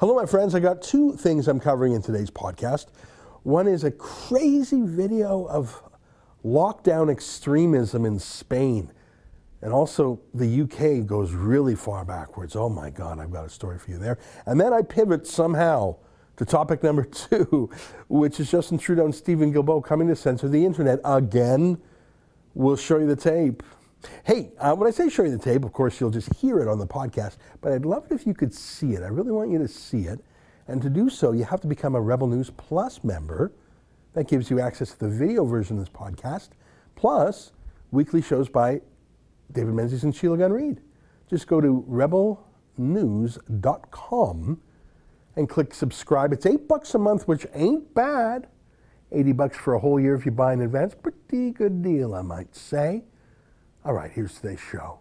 Hello, my friends. I got two things I'm covering in today's podcast. One is a crazy video of lockdown extremism in Spain. And also, the UK goes really far backwards. Oh my God, I've got a story for you there. And then I pivot somehow to topic number two, which is Justin Trudeau and Steven Guilbeault coming to censor the internet again. We'll show you the tape. Hey, uh, when I say show you the tape, of course, you'll just hear it on the podcast, but I'd love it if you could see it. I really want you to see it. And to do so, you have to become a Rebel News Plus member. That gives you access to the video version of this podcast, plus weekly shows by David Menzies and Sheila Gunn Reid. Just go to rebelnews.com and click subscribe. It's eight bucks a month, which ain't bad. 80 bucks for a whole year if you buy in advance. Pretty good deal, I might say. All right, here's today's show.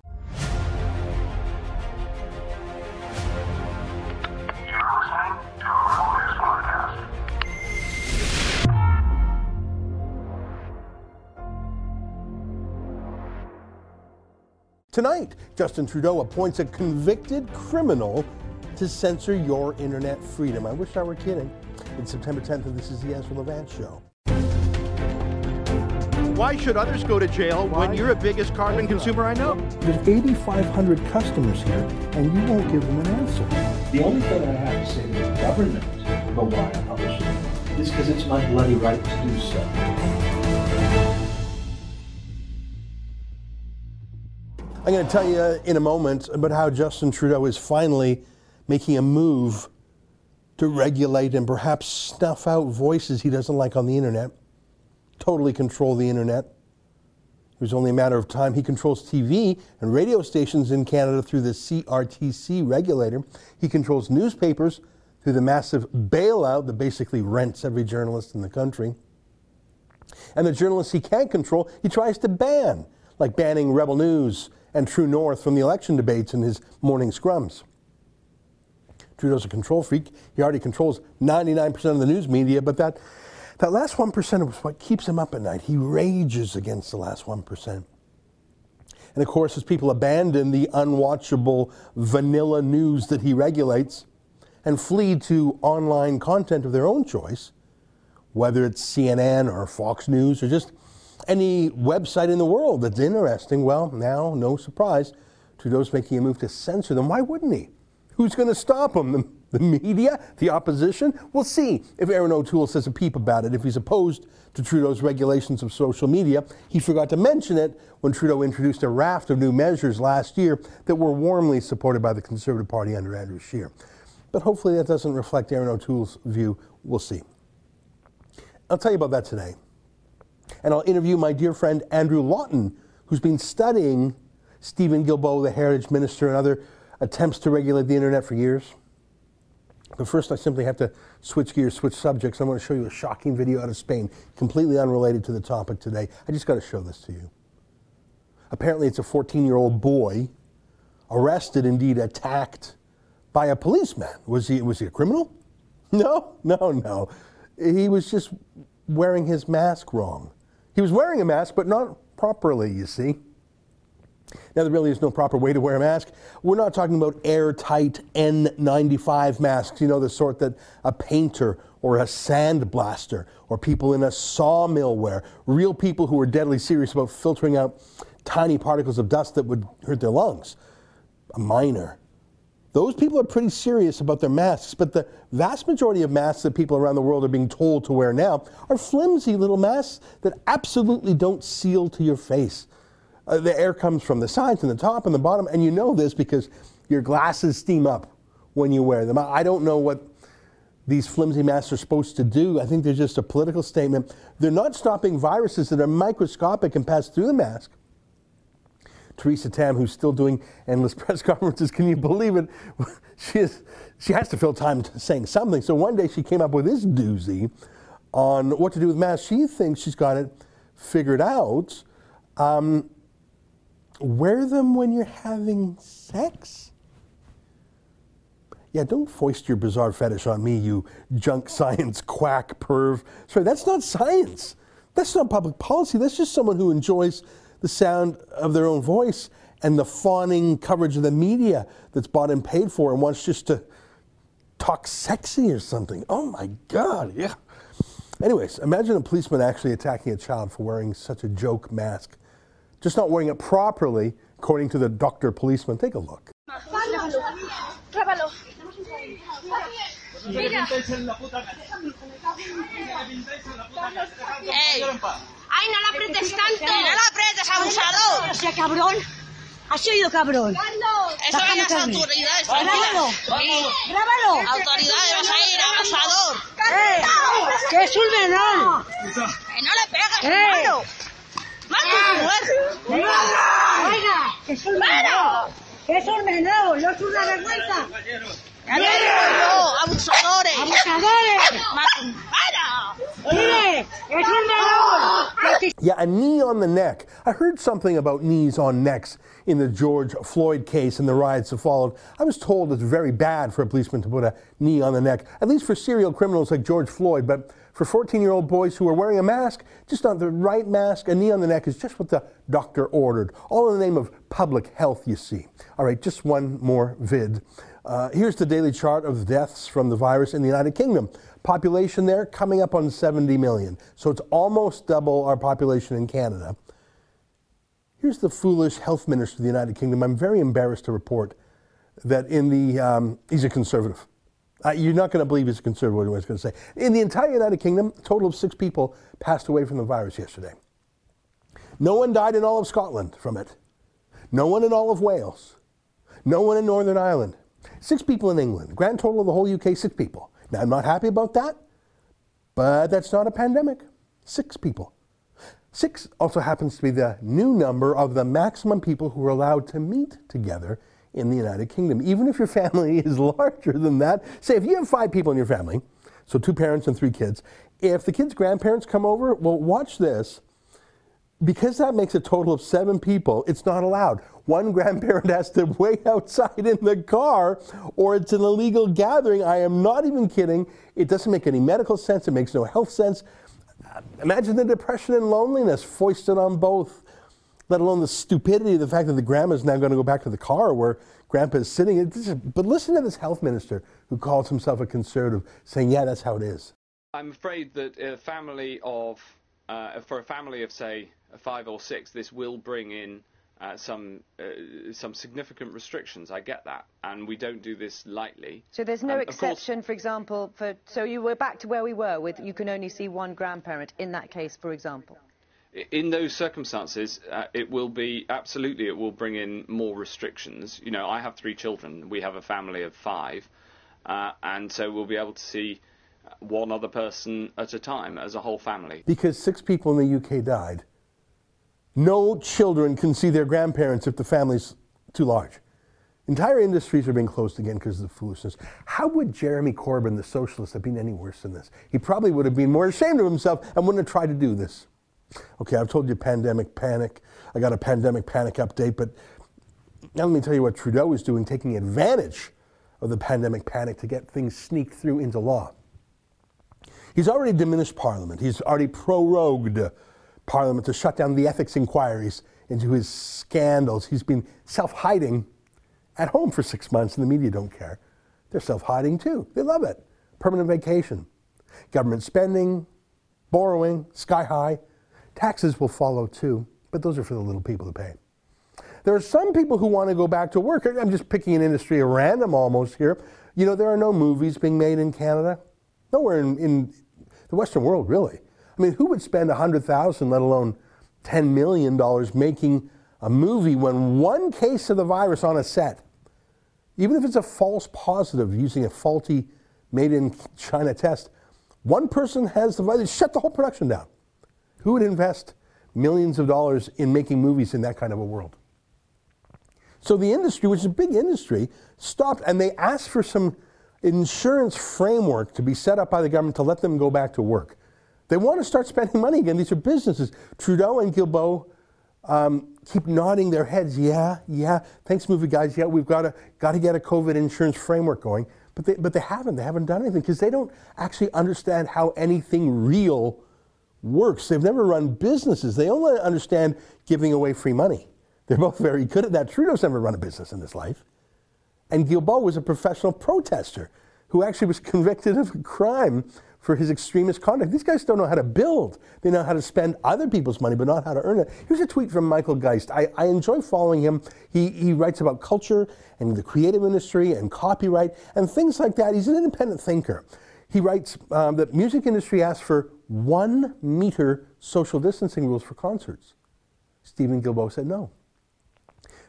Tonight, Justin Trudeau appoints a convicted criminal to censor your internet freedom. I wish I were kidding. It's September 10th, and this is the Ezra Levant Show. Why should others go to jail when you're the biggest carbon consumer I know? There's 8,500 customers here, and you won't give them an answer. The only thing I have to say to the government about why I publish it is because it's my bloody right to do so. I'm going to tell you in a moment about how Justin Trudeau is finally making a move to regulate and perhaps snuff out voices he doesn't like on the internet totally control the internet. It was only a matter of time. He controls TV and radio stations in Canada through the CRTC regulator. He controls newspapers through the massive bailout that basically rents every journalist in the country. And the journalists he can't control, he tries to ban, like banning Rebel News and True North from the election debates in his morning scrums. Trudeau's a control freak. He already controls 99% of the news media, but that that last 1% is what keeps him up at night. He rages against the last 1%. And of course, as people abandon the unwatchable vanilla news that he regulates and flee to online content of their own choice, whether it's CNN or Fox News or just any website in the world that's interesting, well, now, no surprise, Trudeau's making a move to censor them. Why wouldn't he? Who's going to stop him? The media, the opposition. We'll see if Erin O'Toole says a peep about it, if he's opposed to Trudeau's regulations of social media. He forgot to mention it when Trudeau introduced a raft of new measures last year that were warmly supported by the Conservative Party under Andrew Scheer. But hopefully that doesn't reflect Erin O'Toole's view. We'll see. I'll tell you about that today. And I'll interview my dear friend Andrew Lawton, who's been studying Steven Guilbeault, the Heritage Minister, and other attempts to regulate the internet for years. But first, I simply have to switch gears, switch subjects. I want to show you a shocking video out of Spain, completely unrelated to the topic today. I just got to show this to you. Apparently, it's a 14 year old boy arrested, indeed attacked by a policeman. Was he, was he a criminal? No, no, no. He was just wearing his mask wrong. He was wearing a mask, but not properly, you see. Now, there really is no proper way to wear a mask. We're not talking about airtight N95 masks, you know, the sort that a painter or a sandblaster or people in a sawmill wear. Real people who are deadly serious about filtering out tiny particles of dust that would hurt their lungs. A miner. Those people are pretty serious about their masks, but the vast majority of masks that people around the world are being told to wear now are flimsy little masks that absolutely don't seal to your face. Uh, the air comes from the sides and the top and the bottom, and you know this because your glasses steam up when you wear them. I don't know what these flimsy masks are supposed to do. I think they're just a political statement. They're not stopping viruses that are microscopic and pass through the mask. Theresa Tam, who's still doing endless press conferences, can you believe it? She, is, she has to fill time saying something. So one day she came up with this doozy on what to do with masks. She thinks she's got it figured out. Um, Wear them when you're having sex? Yeah, don't foist your bizarre fetish on me, you junk science quack perv. Sorry, that's not science. That's not public policy. That's just someone who enjoys the sound of their own voice and the fawning coverage of the media that's bought and paid for and wants just to talk sexy or something. Oh my God, yeah. Anyways, imagine a policeman actually attacking a child for wearing such a joke mask. Just not wearing it properly, according to the doctor policeman. Take a look. ¡Ey! ¡Ay, no la apretes tanto! ¡No la apretes, abusador! O cabrón. ¿Has oído, cabrón? Eso Bájame, las Carmen. autoridades. Grábalo. Sí. ¡Grábalo! Autoridades, vas a ir, abusador. ¡Eh! ¡Que es un menor! ¡Que no le pegues, ¡Eh! hermano! ¡Mata a Oiga, oiga, que. Que una vergüenza. ¡Ya yo, abusadores! ¡Abusadores! Yeah, a knee on the neck. I heard something about knees on necks in the George Floyd case and the riots that followed. I was told it's very bad for a policeman to put a knee on the neck, at least for serial criminals like George Floyd. But for 14 year old boys who are wearing a mask, just not the right mask, a knee on the neck is just what the doctor ordered. All in the name of public health, you see. All right, just one more vid. Uh, here's the daily chart of deaths from the virus in the United Kingdom. Population there coming up on 70 million. So it's almost double our population in Canada. Here's the foolish health minister of the United Kingdom. I'm very embarrassed to report that in the, um, he's a conservative. Uh, you're not going to believe he's a conservative, what was going to say. In the entire United Kingdom, a total of six people passed away from the virus yesterday. No one died in all of Scotland from it. No one in all of Wales. No one in Northern Ireland. Six people in England. Grand total of the whole UK, six people. Now, I'm not happy about that, but that's not a pandemic. Six people. Six also happens to be the new number of the maximum people who are allowed to meet together in the United Kingdom. Even if your family is larger than that, say if you have five people in your family, so two parents and three kids, if the kids' grandparents come over, well, watch this. Because that makes a total of seven people, it's not allowed. One grandparent has to wait outside in the car, or it's an illegal gathering. I am not even kidding. It doesn't make any medical sense, it makes no health sense. Imagine the depression and loneliness foisted on both, let alone the stupidity of the fact that the grandma's now going to go back to the car where grandpa is sitting. Just- But listen to this health minister who calls himself a conservative saying, yeah, that's how it is. I'm afraid that a family of, uh, for a family of say five or six, this will bring in uh, some uh, some significant restrictions. I get that, and we don't do this lightly. So there's no Um, of course- exception, for example, for so you were back to where we were with you can only see one grandparent in that case, for example. In those circumstances, uh, it will be absolutely. It will bring in more restrictions. You know, I have three children. We have a family of five, uh, and so we'll be able to see one other person at a time as a whole family. because six people in the UK died. No children can see their grandparents if the family's too large. Entire industries are being closed again because of the foolishness. How would Jeremy Corbyn, the socialist, have been any worse than this? He probably would have been more ashamed of himself and wouldn't have tried to do this. Okay, I've told you pandemic panic. I got a pandemic panic update, but now let me tell you what Trudeau is doing, taking advantage of the pandemic panic to get things sneaked through into law. He's already diminished Parliament. He's already prorogued Parliament to shut down the ethics inquiries into his scandals. He's been self hiding at home for six months, and the media don't care. They're self hiding too. They love it. Permanent vacation. Government spending, borrowing, sky high. Taxes will follow too, but those are for the little people to pay. There are some people who want to go back to work. I'm just picking an industry at random almost here. You know, there are no movies being made in Canada. Nowhere in, in the Western world, really. I mean, who would spend 100000 let alone $10 million making a movie when one case of the virus on a set, even if it's a false positive using a faulty made in China test, one person has the virus, shut the whole production down. Who would invest millions of dollars in making movies in that kind of a world? So the industry, which is a big industry, stopped and they asked for some insurance framework to be set up by the government to let them go back to work. They want to start spending money again. These are businesses. Trudeau and Guilbeault um, keep nodding their heads. Yeah, yeah. Thanks, movie guys. Yeah, we've got to got to get a COVID insurance framework going. But they but they haven't. They haven't done anything because they don't actually understand how anything real works. They've never run businesses. They only understand giving away free money. They're both very good at that. Trudeau's never run a business in his life. And Guilbeault was a professional protester. who actually was convicted of a crime for his extremist conduct. These guys don't know how to build. They know how to spend other people's money, but not how to earn it. Here's a tweet from Michael Geist. I, I enjoy following him. He, he writes about culture and the creative industry and copyright and things like that. He's an independent thinker. He writes um, that music industry asks for one meter social distancing rules for concerts. Steven Guilbeault said no.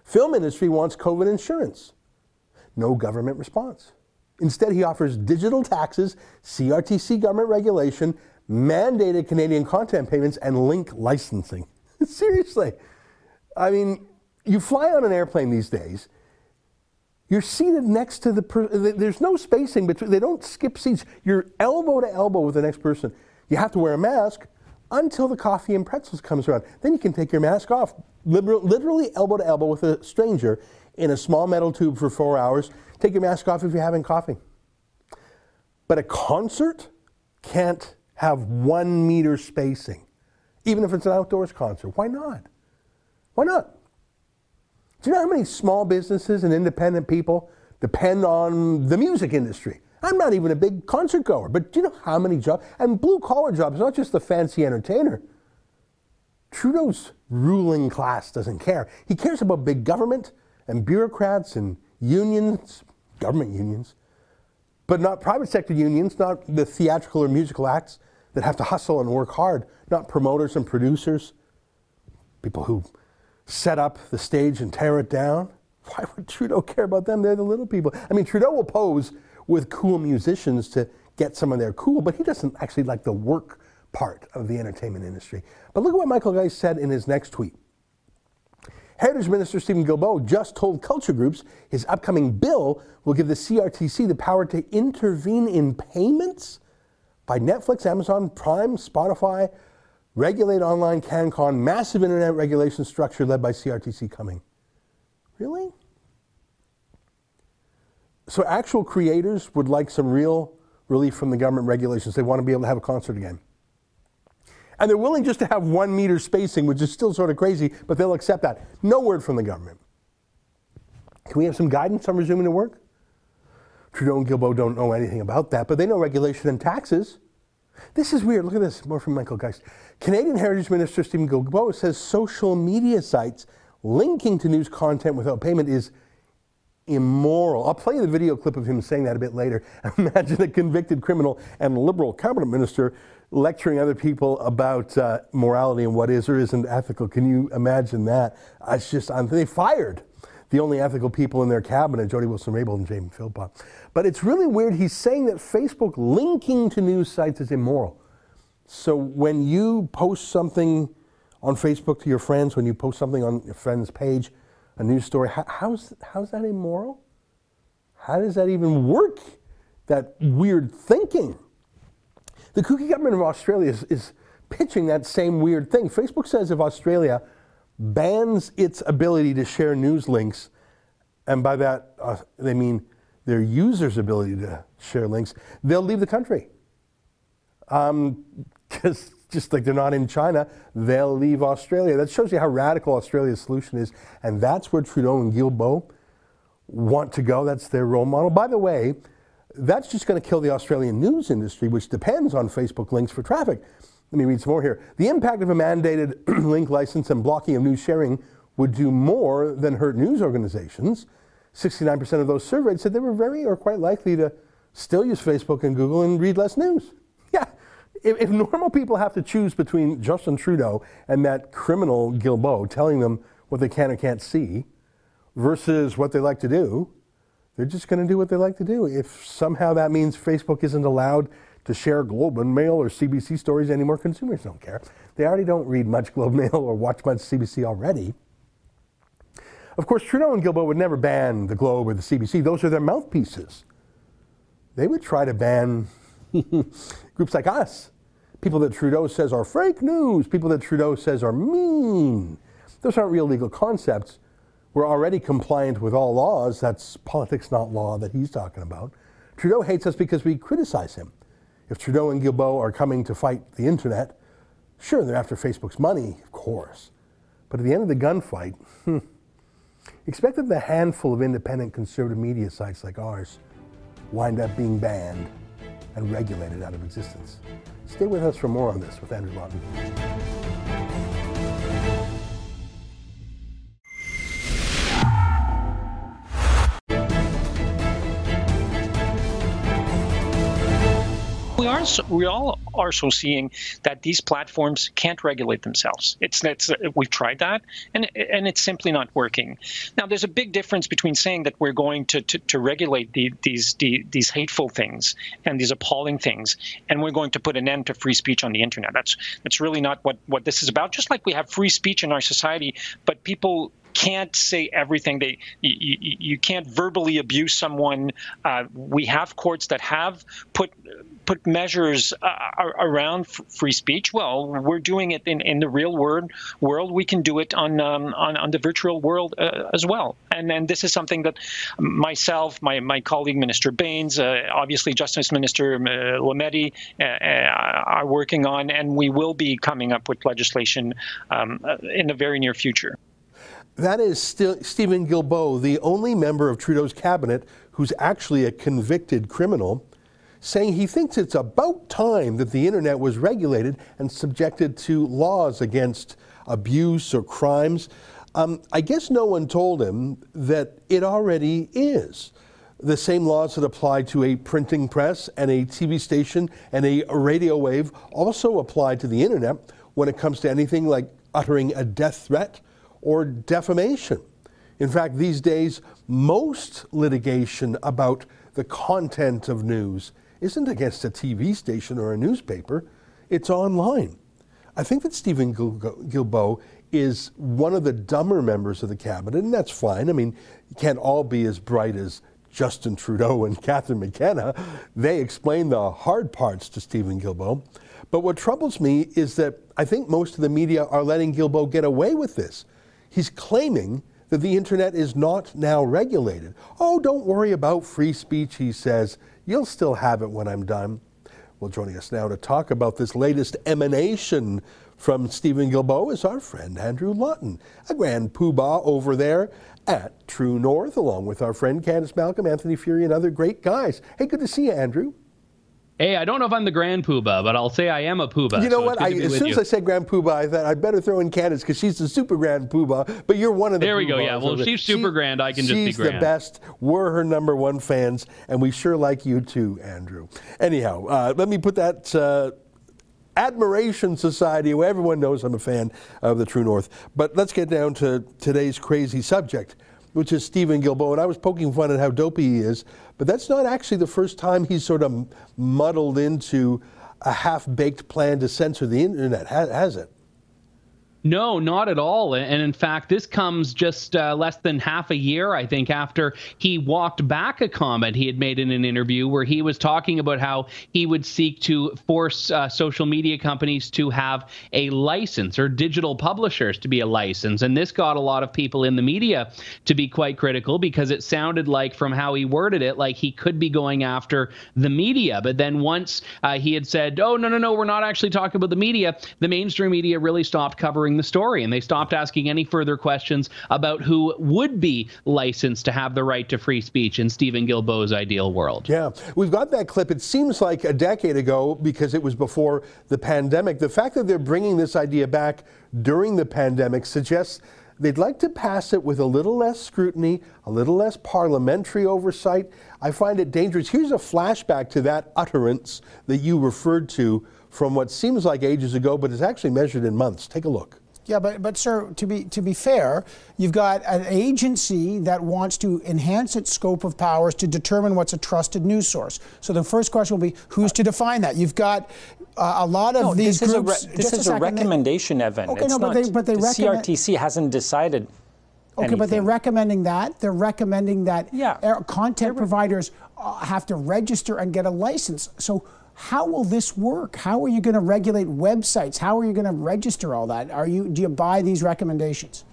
Film industry wants COVID insurance. No government response. Instead, he offers digital taxes, CRTC government regulation, mandated Canadian content payments, and link licensing. Seriously. I mean, you fly on an airplane these days, you're seated next to the person, there's no spacing between, they don't skip seats. You're elbow to elbow with the next person. You have to wear a mask until the coffee and pretzels comes around. Then you can take your mask off, literally elbow to elbow with a stranger in a small metal tube for four hours. Take your mask off if you're having coffee. But a concert can't have one meter spacing, even if it's an outdoors concert. Why not? Why not? Do you know how many small businesses and independent people depend on the music industry? I'm not even a big concert goer, but do you know how many jobs? And blue collar jobs, not just the fancy entertainer. Trudeau's ruling class doesn't care. He cares about big government and bureaucrats and unions, government unions, but not private sector unions, not the theatrical or musical acts that have to hustle and work hard, not promoters and producers, people who set up the stage and tear it down. Why would Trudeau care about them? They're the little people. I mean, Trudeau will pose with cool musicians to get some of their cool, but he doesn't actually like the work part of the entertainment industry. But look at what Michael Geist said in his next tweet. Heritage Minister Steven Guilbeault just told culture groups his upcoming bill will give the CRTC the power to intervene in payments by Netflix, Amazon, Prime, Spotify, regulate online CanCon, massive internet regulation structure led by CRTC coming. Really? So actual creators would like some real relief from the government regulations. They want to be able to have a concert again. And they're willing just to have one meter spacing, which is still sort of crazy, but they'll accept that. No word from the government. Can we have some guidance on resuming to work? Trudeau and Guilbeault don't know anything about that, but they know regulation and taxes. This is weird. Look at this. More from Michael Geist. Canadian Heritage Minister Steven Guilbeault says social media sites linking to news content without payment is immoral. I'll play the video clip of him saying that a bit later. Imagine a convicted criminal and liberal cabinet minister lecturing other people about uh, morality and what is or isn't ethical. Can you imagine that? It's just, I'm, they fired the only ethical people in their cabinet, Jody Wilson-Raybould and Jane Philpott. But it's really weird. He's saying that Facebook linking to news sites is immoral. So when you post something on Facebook to your friends, when you post something on your friend's page, a news story, how, how's, how's that immoral? How does that even work? That weird thinking. The kooky government of Australia is, is pitching that same weird thing. Facebook says if Australia bans its ability to share news links, and by that uh, they mean their users' ability to share links, they'll leave the country. Um, just like they're not in China, they'll leave Australia. That shows you how radical Australia's solution is, and that's where Trudeau and Guilbeault want to go. That's their role model. By the way, that's just going to kill the Australian news industry, which depends on Facebook links for traffic. Let me read some more here. The impact of a mandated link license and blocking of news sharing would do more than hurt news organizations. 69% of those surveyed said they were very or quite likely to still use Facebook and Google and read less news. If, if normal people have to choose between Justin Trudeau and that criminal Guilbeault telling them what they can or can't see versus what they like to do, they're just going to do what they like to do. If somehow that means Facebook isn't allowed to share Globe and Mail or CBC stories anymore, consumers don't care. They already don't read much Globe Mail or watch much CBC already. Of course, Trudeau and Guilbeault would never ban the Globe or the CBC. Those are their mouthpieces. They would try to ban groups like us, people that Trudeau says are fake news, people that Trudeau says are mean. Those aren't real legal concepts. We're already compliant with all laws. That's politics, not law, that he's talking about. Trudeau hates us because we criticize him. If Trudeau and Guilbeault are coming to fight the internet, sure, they're after Facebook's money, of course. But at the end of the gunfight, hmm, expect that the handful of independent conservative media sites like ours wind up being banned and regulated out of existence. Stay with us for more on this with Andrew Lawton. We are we all are so seeing that these platforms can't regulate themselves. It's, we've tried that, and and it's simply not working. Now, there's a big difference between saying that we're going to to, to regulate the, these the, these hateful things and these appalling things, and we're going to put an end to free speech on the internet. That's that's really not what what this is about. Just like we have free speech in our society, but people can't say everything. They you, you can't verbally abuse someone. Uh, we have courts that have put put measures uh, around free speech. Well, we're doing it in, in the real world. World, we can do it on um, on, on the virtual world uh, as well. And and this is something that myself, my my colleague Minister Bains, uh, obviously Justice Minister uh, Lametti uh, are working on, and we will be coming up with legislation um, in the very near future. That is Steven Guilbeault, the only member of Trudeau's cabinet who's actually a convicted criminal, saying he thinks it's about time that the internet was regulated and subjected to laws against abuse or crimes. Um, I guess no one told him that it already is. The same laws that apply to a printing press and a TV station and a radio wave also apply to the internet when it comes to anything like uttering a death threat or defamation. In fact, these days, most litigation about the content of news isn't against a TV station or a newspaper, it's online. I think that Steven Guilbeault is one of the dumber members of the cabinet, and that's fine. I mean, you can't all be as bright as Justin Trudeau and Catherine McKenna. They explain the hard parts to Steven Guilbeault. But what troubles me is that I think most of the media are letting Guilbeault get away with this. He's claiming that the internet is not now regulated. Oh, don't worry about free speech, he says. You'll still have it when I'm done. Well, joining us now to talk about this latest emanation from Steven Guilbeault is our friend Andrew Lawton, a grand poobah over there at True North, along with our friend Candice Malcolm, Anthony Furey, and other great guys. Hey, good to see you, Andrew. Hey, I don't know if I'm the grand poobah, but I'll say I am a poobah. You know so what? I, as soon you. as I said grand poobah, I thought I'd better throw in Candice because she's the super grand poobah. But you're one of the. There we go. Yeah. Well, she's super she, grand. I can just be grand. She's the best. We're her number one fans, and we sure like you too, Andrew. Anyhow, uh, let me put that. Uh, Admiration Society, where everyone knows I'm a fan of the True North. But let's get down to today's crazy subject which is Steven Guilbeault. And I was poking fun at how dopey he is, but that's not actually the first time he's sort of muddled into a half baked plan to censor the internet, has it? No, not at all. And in fact, this comes just uh, less than half a year, I think, after he walked back a comment he had made in an interview where he was talking about how he would seek to force uh, social media companies to have a license or digital publishers to be a license. And this got a lot of people in the media to be quite critical because it sounded like, from how he worded it, like he could be going after the media. But then once uh, he had said, oh, no, no, no, we're not actually talking about the media, the mainstream media really stopped covering covering the story, and they stopped asking any further questions about who would be licensed to have the right to free speech in Steven Guilbeault's ideal world. Yeah, we've got that clip. It seems like a decade ago because it was before the pandemic. The fact that they're bringing this idea back during the pandemic suggests they'd like to pass it with a little less scrutiny, a little less parliamentary oversight. I find it dangerous. Here's a flashback to that utterance that you referred to from what seems like ages ago, but is actually measured in months. Take a look. Yeah, but, but sir, to be, to be fair, you've got an agency that wants to enhance its scope of powers to determine what's a trusted news source. So the first question will be, who's to define that? You've got uh, a lot of no, these this groups. Is a this is a, a recommendation, Evan. Okay, it's no, but not, they, but they the CRTC hasn't decided. Okay, anything. but they're recommending that. They're recommending that yeah. content providers uh, have to register and get a license. So how will this work? How are you going to regulate websites? How are you going to register all that? Are you do you buy these recommendations?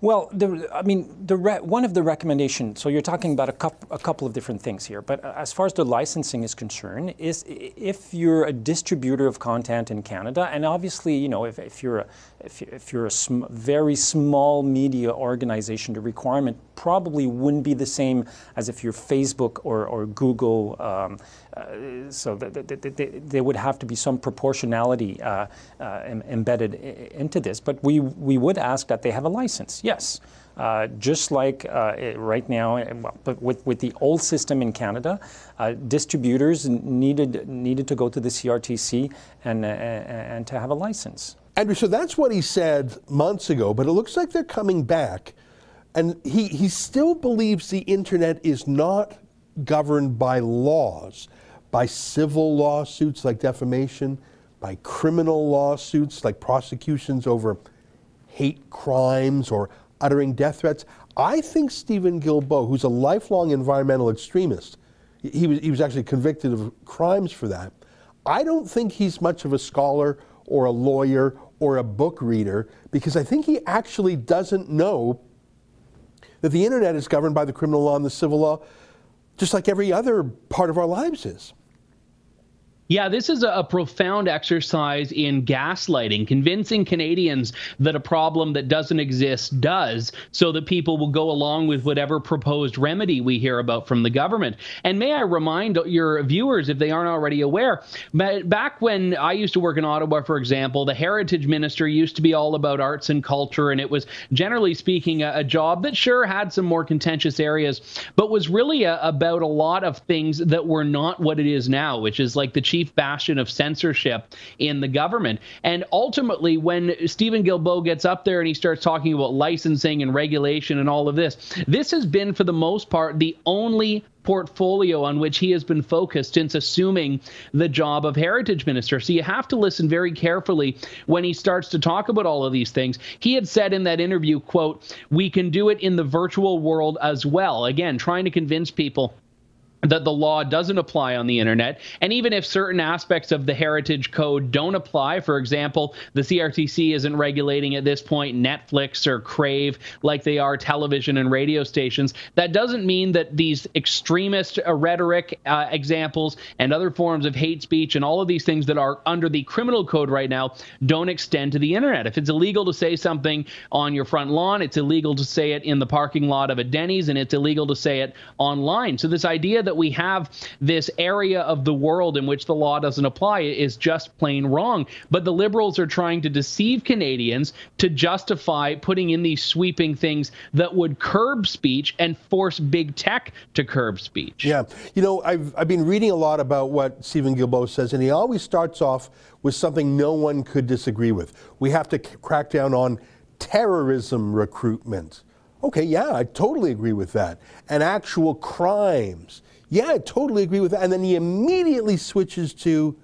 Well, the, I mean, the one of the recommendations. So you're talking about a, couple, a couple of different things here, but uh, as far as the licensing is concerned, is if you're a distributor of content in Canada, and obviously, you know, if, if you're a, if, if you're a sm- very small media organization, the requirement probably wouldn't be the same as if you're Facebook or, or Google. Um, uh, so there would have to be some proportionality uh, uh, embedded into this. But we, we would ask that they have a license, yes. Uh, just like uh, right now, well, but with, with the old system in Canada, uh, distributors needed needed to go to the CRTC and and to have a license. Andrew, so that's what he said months ago, but it looks like they're coming back, and he he still believes the internet is not governed by laws by civil lawsuits like defamation, by criminal lawsuits like prosecutions over hate crimes or uttering death threats. I think Steven Guilbeault, who's a lifelong environmental extremist, he was, he was actually convicted of crimes for that. I don't think he's much of a scholar or a lawyer or a book reader because I think he actually doesn't know that the internet is governed by the criminal law and the civil law just like every other part of our lives is. Yeah, this is a, profound exercise in gaslighting, convincing Canadians that a problem that doesn't exist does, so that people will go along with whatever proposed remedy we hear about from the government. And may I remind your viewers, if they aren't already aware, back when I used to work in Ottawa, for example, the heritage minister used to be all about arts and culture, and it was generally speaking a, job that sure had some more contentious areas, but was really a, about a lot of things that were not what it is now, which is like the chief bastion of censorship in the government. And ultimately, when Steven Guilbeault gets up there and he starts talking about licensing and regulation and all of this, this has been, for the most part, the only portfolio on which he has been focused since assuming the job of heritage minister. So you have to listen very carefully when he starts to talk about all of these things. He had said in that interview, quote, "We can do it in the virtual world as well." Again, trying to convince people that the law doesn't apply on the internet. And even if certain aspects of the heritage code don't apply, for example, the CRTC isn't regulating at this point Netflix or Crave like they are television and radio stations, that doesn't mean that these extremist uh, rhetoric uh, examples and other forms of hate speech and all of these things that are under the criminal code right now don't extend to the internet. If it's illegal to say something on your front lawn, it's illegal to say it in the parking lot of a Denny's, and it's illegal to say it online. So this idea that that we have this area of the world in which the law doesn't apply is just plain wrong. But the liberals are trying to deceive Canadians to justify putting in these sweeping things that would curb speech and force big tech to curb speech. Yeah. You know, I've, I've been reading a lot about what Steven Guilbeault says, and he always starts off with something no one could disagree with. We have to crack down on terrorism recruitment. Okay, yeah, I totally agree with that. And actual crimes. Yeah, I totally agree with that. And then he immediately switches to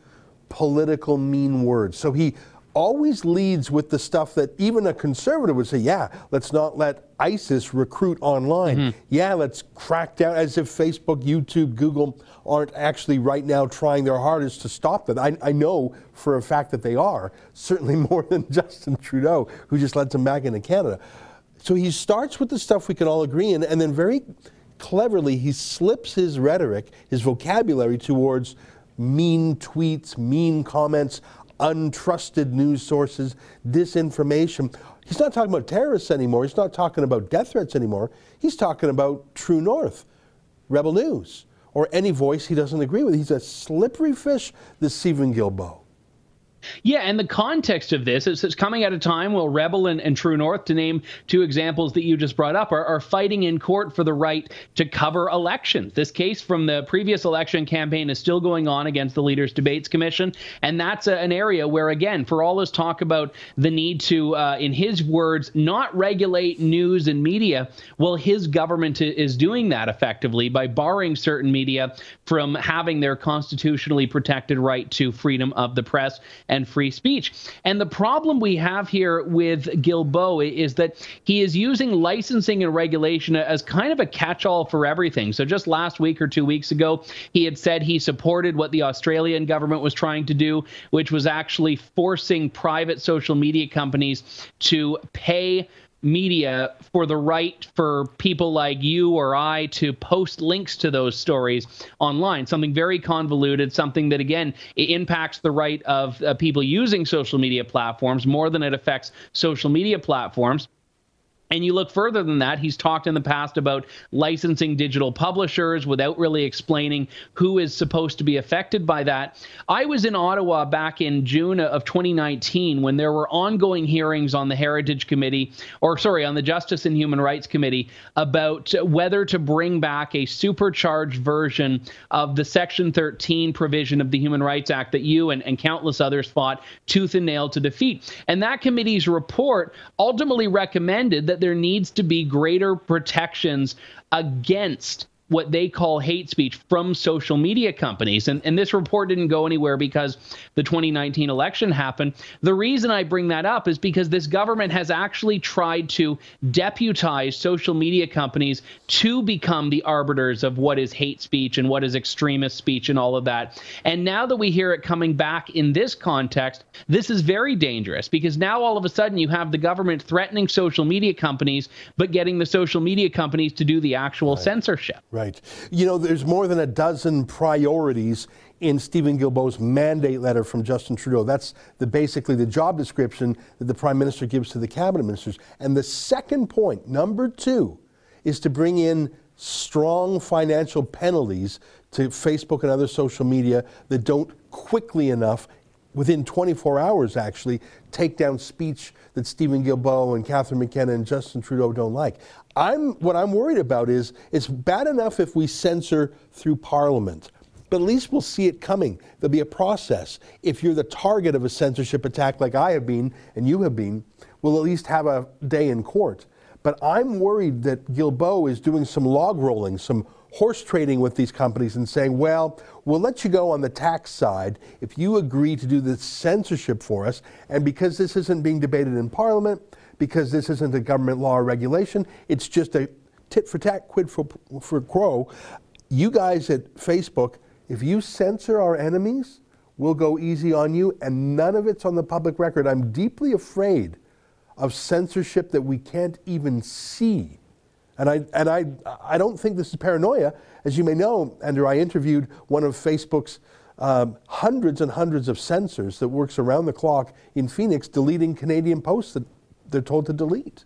political mean words. So he always leads with the stuff that even a conservative would say, yeah, let's not let ISIS recruit online. Mm-hmm. Yeah, let's crack down as if Facebook, YouTube, Google aren't actually right now trying their hardest to stop that. I, I know for a fact that they are, certainly more than Justin Trudeau, who just led them back into Canada. So he starts with the stuff we can all agree in, and then very cleverly, he slips his rhetoric, his vocabulary towards mean tweets, mean comments, untrusted news sources, disinformation. He's not talking about terrorists anymore. He's not talking about death threats anymore. He's talking about True North, Rebel News, or any voice he doesn't agree with. He's a slippery fish, this Steven Guilbeault. Yeah, and the context of this is it's coming at a time where Rebel and, and, True North, to name two examples that you just brought up, are, are, fighting in court for the right to cover elections. This case from the previous election campaign is still going on against the Leaders Debates Commission, and that's a, an area where, again, for all this talk about the need to, uh, in his words, not regulate news and media, well, his government is doing that effectively by barring certain media from having their constitutionally protected right to freedom of the press and free speech. And the problem we have here with Guilbeault is that he is using licensing and regulation as kind of a catch all for everything. So just last week or two weeks ago, he had said he supported what the Australian government was trying to do, which was actually forcing private social media companies to pay media for the right for people like you or I to post links to those stories online. Something very convoluted, something that, again, impacts the right of uh, people using social media platforms more than it affects social media platforms. And you look further than that, he's talked in the past about licensing digital publishers without really explaining who is supposed to be affected by that. I was in Ottawa back in June of 2019 when there were ongoing hearings on the Heritage Committee, or sorry, on the Justice and Human Rights Committee about whether to bring back a supercharged version of the Section 13 provision of the Human Rights Act that you and, and countless others fought tooth and nail to defeat. And that committee's report ultimately recommended that there needs to be greater protections against what they call hate speech from social media companies. And, and this report didn't go anywhere because the 2019 election happened. The reason I bring that up is because this government has actually tried to deputize social media companies to become the arbiters of what is hate speech and what is extremist speech and all of that. And now that we hear it coming back in this context, this is very dangerous because now all of a sudden you have the government threatening social media companies, but getting the social media companies to do the actual right. censorship. Right. You know, there's more than a dozen priorities in Steven Guilbeault's mandate letter from Justin Trudeau. That's the, basically the job description that the Prime Minister gives to the cabinet ministers. And the second point, number two, is to bring in strong financial penalties to Facebook and other social media that don't quickly enough within 24 hours, actually, take down speech that Steven Guilbeault and Catherine McKenna and Justin Trudeau don't like. I'm, what I'm worried about is it's bad enough if we censor through Parliament, but at least we'll see it coming. There'll be a process. If you're the target of a censorship attack like I have been and you have been, we'll at least have a day in court. But I'm worried that Guilbeault is doing some log rolling, some horse trading with these companies and saying, well, we'll let you go on the tax side if you agree to do the censorship for us. And because this isn't being debated in Parliament, because this isn't a government law or regulation, it's just a tit for tat, quid for, for quo. You guys at Facebook, if you censor our enemies, we'll go easy on you, and none of it's on the public record. I'm deeply afraid of censorship that we can't even see and I, and I, I don't think this is paranoia. As you may know, Andrew, I interviewed one of Facebook's um, hundreds and hundreds of censors that works around the clock in Phoenix deleting Canadian posts that they're told to delete.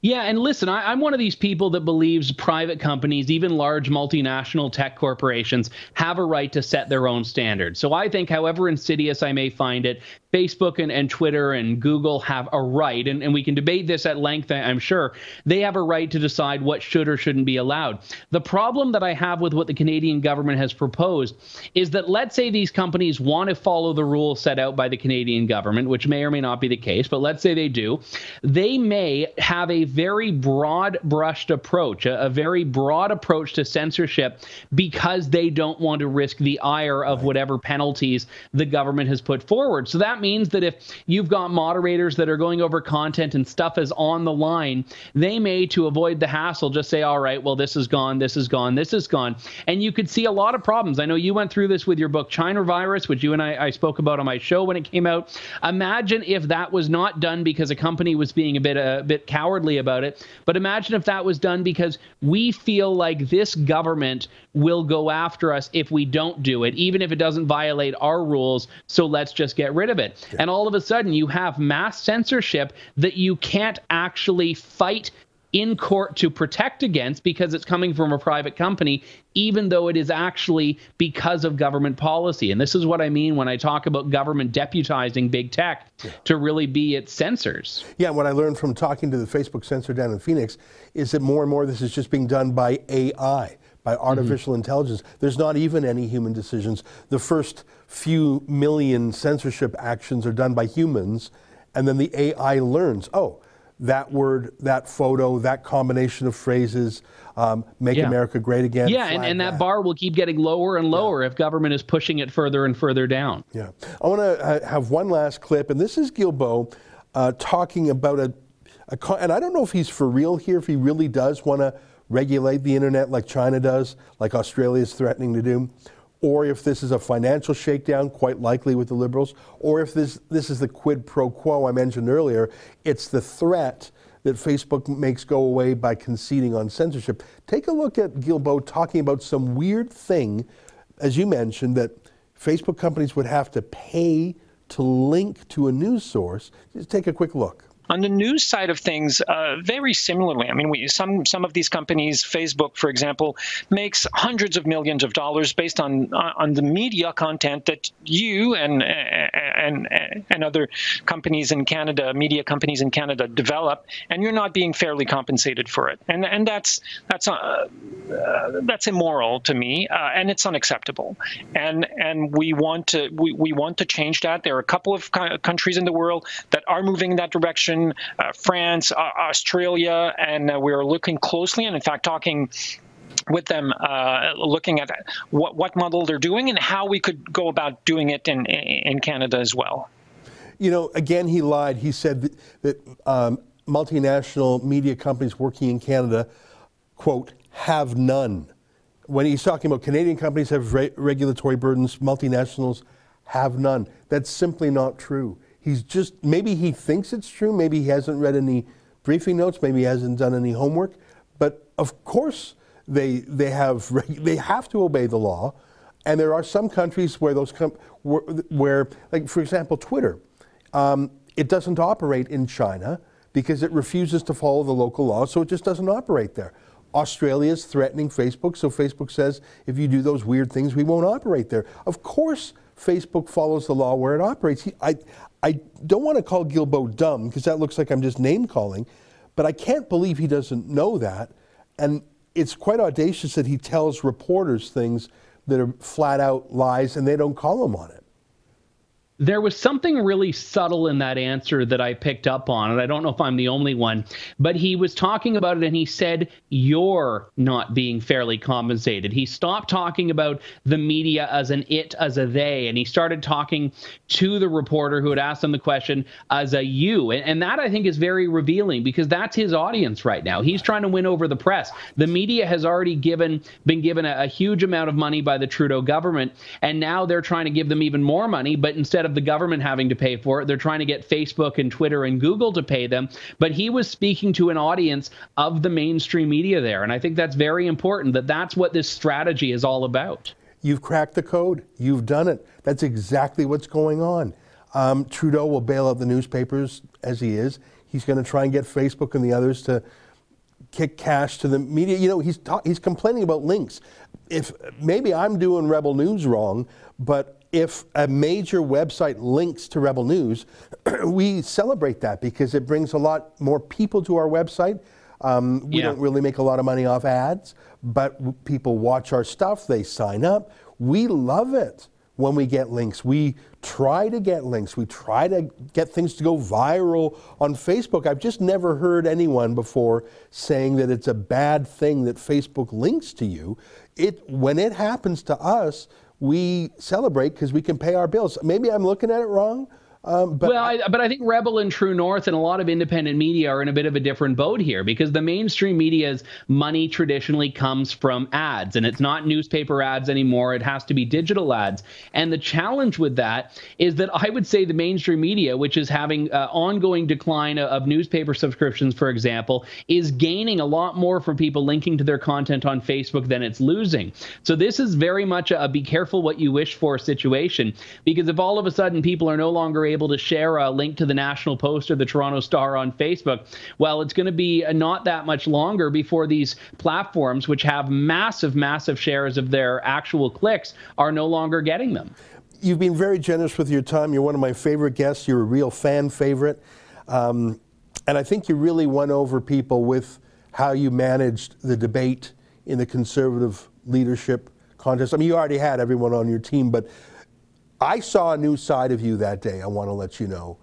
Yeah, and listen, I, am one of these people that believes private companies, even large multinational tech corporations, have a right to set their own standards. So I think, however insidious I may find it, Facebook and, and Twitter and Google have a right, and, and we can debate this at length, I'm sure, they have a right to decide what should or shouldn't be allowed. The problem that I have with what the Canadian government has proposed is that let's say these companies want to follow the rules set out by the Canadian government, which may or may not be the case, but let's say they do, they may have a very broad brushed approach, a, a very broad approach to censorship because they don't want to risk the ire of whatever penalties the government has put forward. So that means that if you've got moderators that are going over content and stuff is on the line, they may, to avoid the hassle, just say, all right, well, this is gone, this is gone, this is gone. And you could see a lot of problems. I know you went through this with your book, China Virus, which you and I, I spoke about on my show when it came out. Imagine if that was not done because a company was being a bit, a bit cowardly about it. But imagine if that was done because we feel like this government will go after us if we don't do it, even if it doesn't violate our rules. So let's just get rid of it. Yeah. And all of a sudden, you have mass censorship that you can't actually fight in court to protect against because it's coming from a private company, even though it is actually because of government policy. And this is what I mean when I talk about government deputizing big tech yeah. to really be its censors. Yeah, what I learned from talking to the Facebook censor down in Phoenix is that more and more this is just being done by AI by artificial mm-hmm. intelligence. There's not even any human decisions. The first few million censorship actions are done by humans, and then the AI learns, oh, that word, that photo, that combination of phrases, um, make yeah. America great again. Yeah, and, and that, that, bar will keep getting lower and lower yeah. if government is pushing it further and further down. Yeah. I want to uh, have one last clip, and this is Guilbeault uh, talking about a, a, and I don't know if he's for real here, if he really does want to regulate the internet like China does, like Australia is threatening to do, or if this is a financial shakedown, quite likely with the Liberals, or if this, this is the quid pro quo I mentioned earlier, it's the threat that Facebook makes go away by conceding on censorship. Take a look at Guilbeault talking about some weird thing, as you mentioned, that Facebook companies would have to pay to link to a news source. Just take a quick look. On the news side of things, uh, very similarly. I mean, we, some some of these companies, Facebook, for example, makes hundreds of millions of dollars based on on the media content that you and and and other companies in Canada, media companies in Canada, develop, and you're not being fairly compensated for it. And and that's that's uh, uh, that's immoral to me, uh, and it's unacceptable. And and we want to we, we want to change that. There are a couple of countries in the world that are moving in that direction uh, France, Australia, and uh, we're looking closely and, in fact, talking with them, uh, looking at what, what model they're doing and how we could go about doing it in, in Canada as well. You know, again, he lied. He said that, that um, multinational media companies working in Canada, quote, have none. When he's talking about Canadian companies have re- regulatory burdens, multinationals have none. That's simply not true. He's just, maybe he thinks it's true, maybe he hasn't read any briefing notes, maybe he hasn't done any homework, but of course they, they, have, they have to obey the law. And there are some countries where those, com- where, where, like for example, Twitter, um, it doesn't operate in China because it refuses to follow the local law, so it just doesn't operate there. Australia is threatening Facebook, so Facebook says if you do those weird things, we won't operate there. Of course, Facebook follows the law where it operates. He, I, I don't want to call Guilbeault dumb because that looks like I'm just name calling, but I can't believe he doesn't know that. And it's quite audacious that he tells reporters things that are flat out lies and they don't call him on it there was something really subtle in that answer that I picked up on, and I don't know if I'm the only one, but he was talking about it and he said, You're not being fairly compensated. He stopped talking about the media as an it, as a they, and he started talking to the reporter who had asked him the question as a you. And, and that I think is very revealing because that's his audience right now. He's trying to win over the press. The media has already given been given a, a huge amount of money by the Trudeau government, and now they're trying to give them even more money, but instead instead of the government having to pay for it, they're trying to get Facebook and Twitter and Google to pay them. But he was speaking to an audience of the mainstream media there. And I think that's very important that that's what this strategy is all about. You've cracked the code. You've done it. That's exactly what's going on. Um, Trudeau will bail out the newspapers as he is. He's going to try and get Facebook and the others to kick cash to the media. You know, he's ta- he's complaining about links. If maybe I'm doing Rebel News wrong, but if a major website links to Rebel News, we celebrate that because it brings a lot more people to our website. Um, we yeah. don't really make a lot of money off ads, but people watch our stuff, they sign up. We love it when we get links. We try to get links. We try to get things to go viral on Facebook. I've just never heard anyone before saying that it's a bad thing that Facebook links to you. It when it happens to us, we celebrate because we can pay our bills. Maybe I'm looking at it wrong, um, but well, I, but I think Rebel and True North and a lot of independent media are in a bit of a different boat here because the mainstream media's money traditionally comes from ads, and it's not newspaper ads anymore. It has to be digital ads. And the challenge with that is that I would say the mainstream media, which is having uh, ongoing decline of newspaper subscriptions, for example, is gaining a lot more from people linking to their content on Facebook than it's losing. So this is very much a, a be careful what you wish for situation because if all of a sudden people are no longer able able to share a link to the National Post or the Toronto Star on Facebook, well, it's going to be not that much longer before these platforms, which have massive, massive shares of their actual clicks, are no longer getting them. You've been very generous with your time. You're one of my favorite guests. You're a real fan favorite. Um, and I think you really won over people with how you managed the debate in the conservative leadership contest. I mean, you already had everyone on your team, but I saw a new side of you that day, I want to let you know,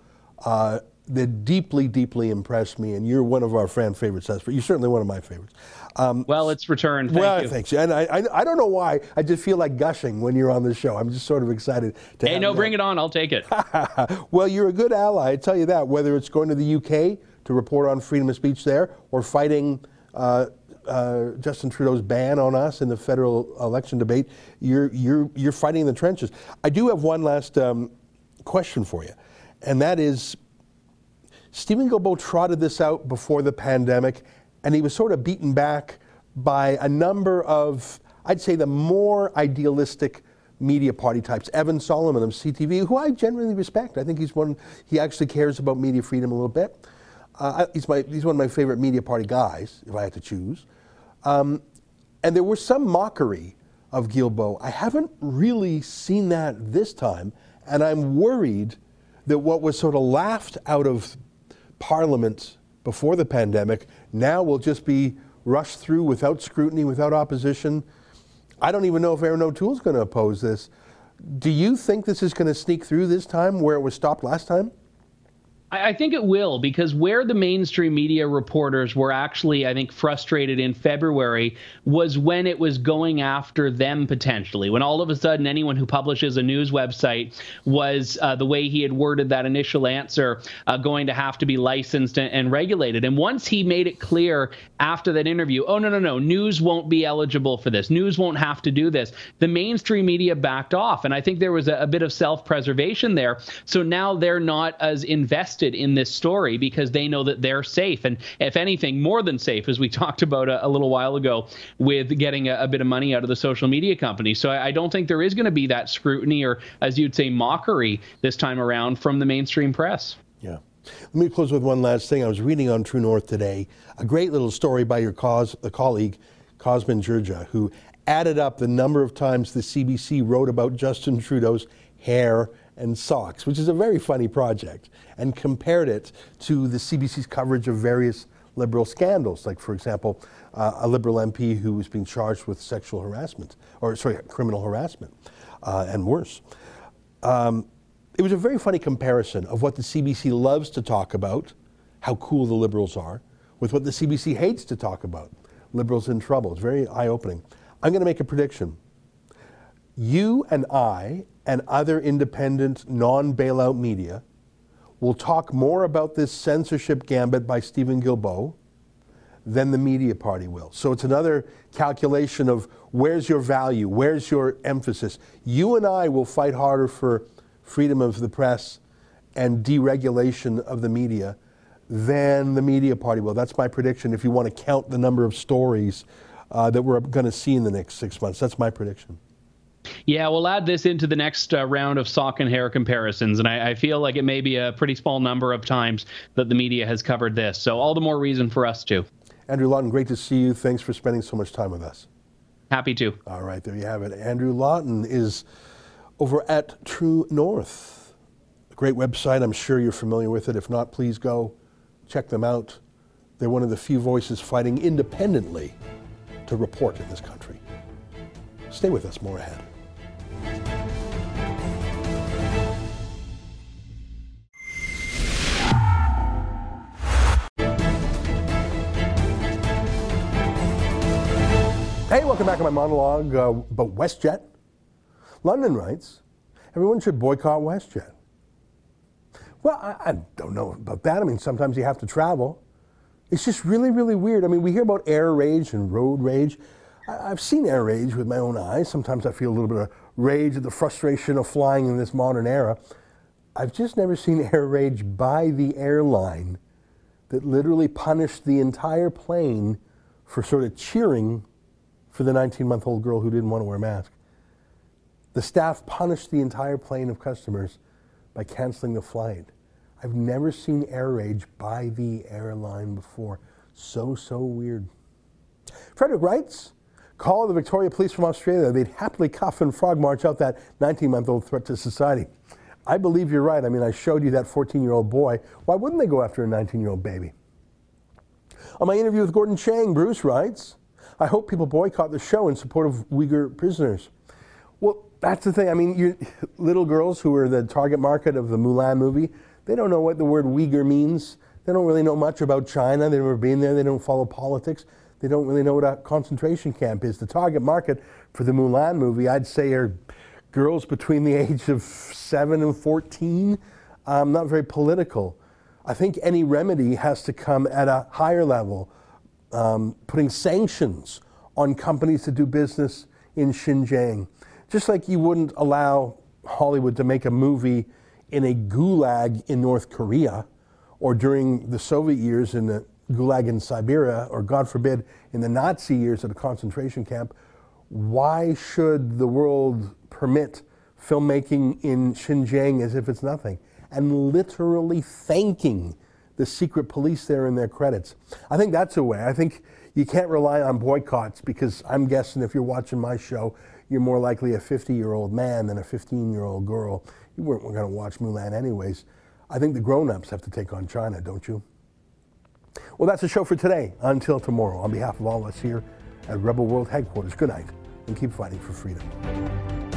uh, that deeply, deeply impressed me. And you're one of our fan favorites. For. You're certainly one of my favorites. Um, well, it's returned. Thank well, you. thanks. And I, I, I, don't know why. I just feel like gushing when you're on the show. I'm just sort of excited to. Hey, no, bring it on. I'll take it. well, you're a good ally. I tell you that. Whether it's going to the UK to report on freedom of speech there, or fighting uh, uh, Justin Trudeau's ban on us in the federal election debate. You're you're you're fighting in the trenches. I do have one last um, question for you, and that is, Steven Guilbeault trotted this out before the pandemic, and he was sort of beaten back by a number of, I'd say, the more idealistic media party types. Evan Solomon of CTV, who I generally respect. I think he's one. He actually cares about media freedom a little bit. Uh, he's my he's one of my favorite media party guys, if I had to choose. Um, and there was some mockery of Guilbeault. I haven't really seen that this time, and I'm worried that what was sort of laughed out of Parliament before the pandemic now will just be rushed through without scrutiny, without opposition. I don't even know if Erin O'Toole is going to oppose this. Do you think this is going to sneak through this time where it was stopped last time? I think it will because where the mainstream media reporters were actually, I think, frustrated in February was when it was going after them potentially. When all of a sudden anyone who publishes a news website was uh, the way he had worded that initial answer uh, going to have to be licensed and, and regulated. And once he made it clear after that interview, oh, no, no, no, news won't be eligible for this, news won't have to do this, the mainstream media backed off. And I think there was a, a bit of self preservation there. So now they're not as invested invested in this story because they know that they're safe. And if anything, more than safe, as we talked about a, a little while ago with getting a, a, bit of money out of the social media companies. So I, I don't think there is going to be that scrutiny or, as you'd say, mockery this time around from the mainstream press. Yeah. Let me close with one last thing. I was reading on True North today a great little story by your cause, the colleague, Cosmin Dzsurdzsa, who added up the number of times the CBC wrote about Justin Trudeau's hair and socks, which is a very funny project, and compared it to the CBC's coverage of various liberal scandals, like, for example, uh, a liberal MP who was being charged with sexual harassment, or sorry, criminal harassment, uh, and worse. Um, it was a very funny comparison of what the CBC loves to talk about, how cool the liberals are, with what the CBC hates to talk about, liberals in trouble. It's very eye opening. I'm going to make a prediction. You and I and other independent, non bailout media will talk more about this censorship gambit by Steven Guilbeault than the media party will. So it's another calculation of where's your value, where's your emphasis. You and I will fight harder for freedom of the press and deregulation of the media than the media party will. That's my prediction if you want to count the number of stories uh, that we're going to see in the next six months. That's my prediction. Yeah, we'll add this into the next uh, round of sock and hair comparisons, and I, I, feel like it may be a pretty small number of times that the media has covered this. So all the more reason for us to. Andrew Lawton, great to see you. Thanks for spending so much time with us. Happy to. All right, there you have it. Andrew Lawton is over at True North. A great website. I'm sure you're familiar with it. If not, please go check them out. They're one of the few voices fighting independently to report in this country. Stay with us, more ahead. Hey, welcome back to my monologue uh, about WestJet. London writes, everyone should boycott WestJet. Well, I, I, don't know about that. I mean, sometimes you have to travel. It's just really, really weird. I mean, we hear about air rage and road rage. I, have seen air rage with my own eyes. Sometimes I feel a little bit of rage at the frustration of flying in this modern era. I've just never seen air rage by the airline that literally punished the entire plane for sort of cheering for the 19 month old girl who didn't want to wear a mask. The staff punished the entire plane of customers by canceling the flight. I've never seen air rage by the airline before. So, so weird. Frederick writes, call the Victoria Police from Australia. They'd happily cuff and frog march out that 19 month old threat to society. I believe you're right. I mean, I showed you that 14 year old boy. Why wouldn't they go after a 19 year old baby? On my interview with Gordon Chang, Bruce writes, I hope people boycott the show in support of Uyghur prisoners. Well, that's the thing. I mean, little girls who are the target market of the Mulan movie, they don't know what the word Uyghur means. They don't really know much about China. They've never been there. They don't follow politics. They don't really know what a concentration camp is. The target market for the Mulan movie, I'd say, are girls between the age of 7 and 14. Um, not very political. I think any remedy has to come at a higher level um, putting sanctions on companies to do business in Xinjiang. Just like you wouldn't allow Hollywood to make a movie in a gulag in North Korea or during the Soviet years in the gulag in Siberia, or God forbid, in the Nazi years at a concentration camp, why should the world permit filmmaking in Xinjiang as if it's nothing? And literally thanking the secret police there in their credits. I think that's a way. I think you can't rely on boycotts because I'm guessing if you're watching my show, you're more likely a 50 year old man than a 15 year old girl. You weren't going to watch Mulan anyways. I think the grown ups have to take on China, don't you? Well, that's the show for today. Until tomorrow, on behalf of all of us here at Rebel World Headquarters, good night and keep fighting for freedom.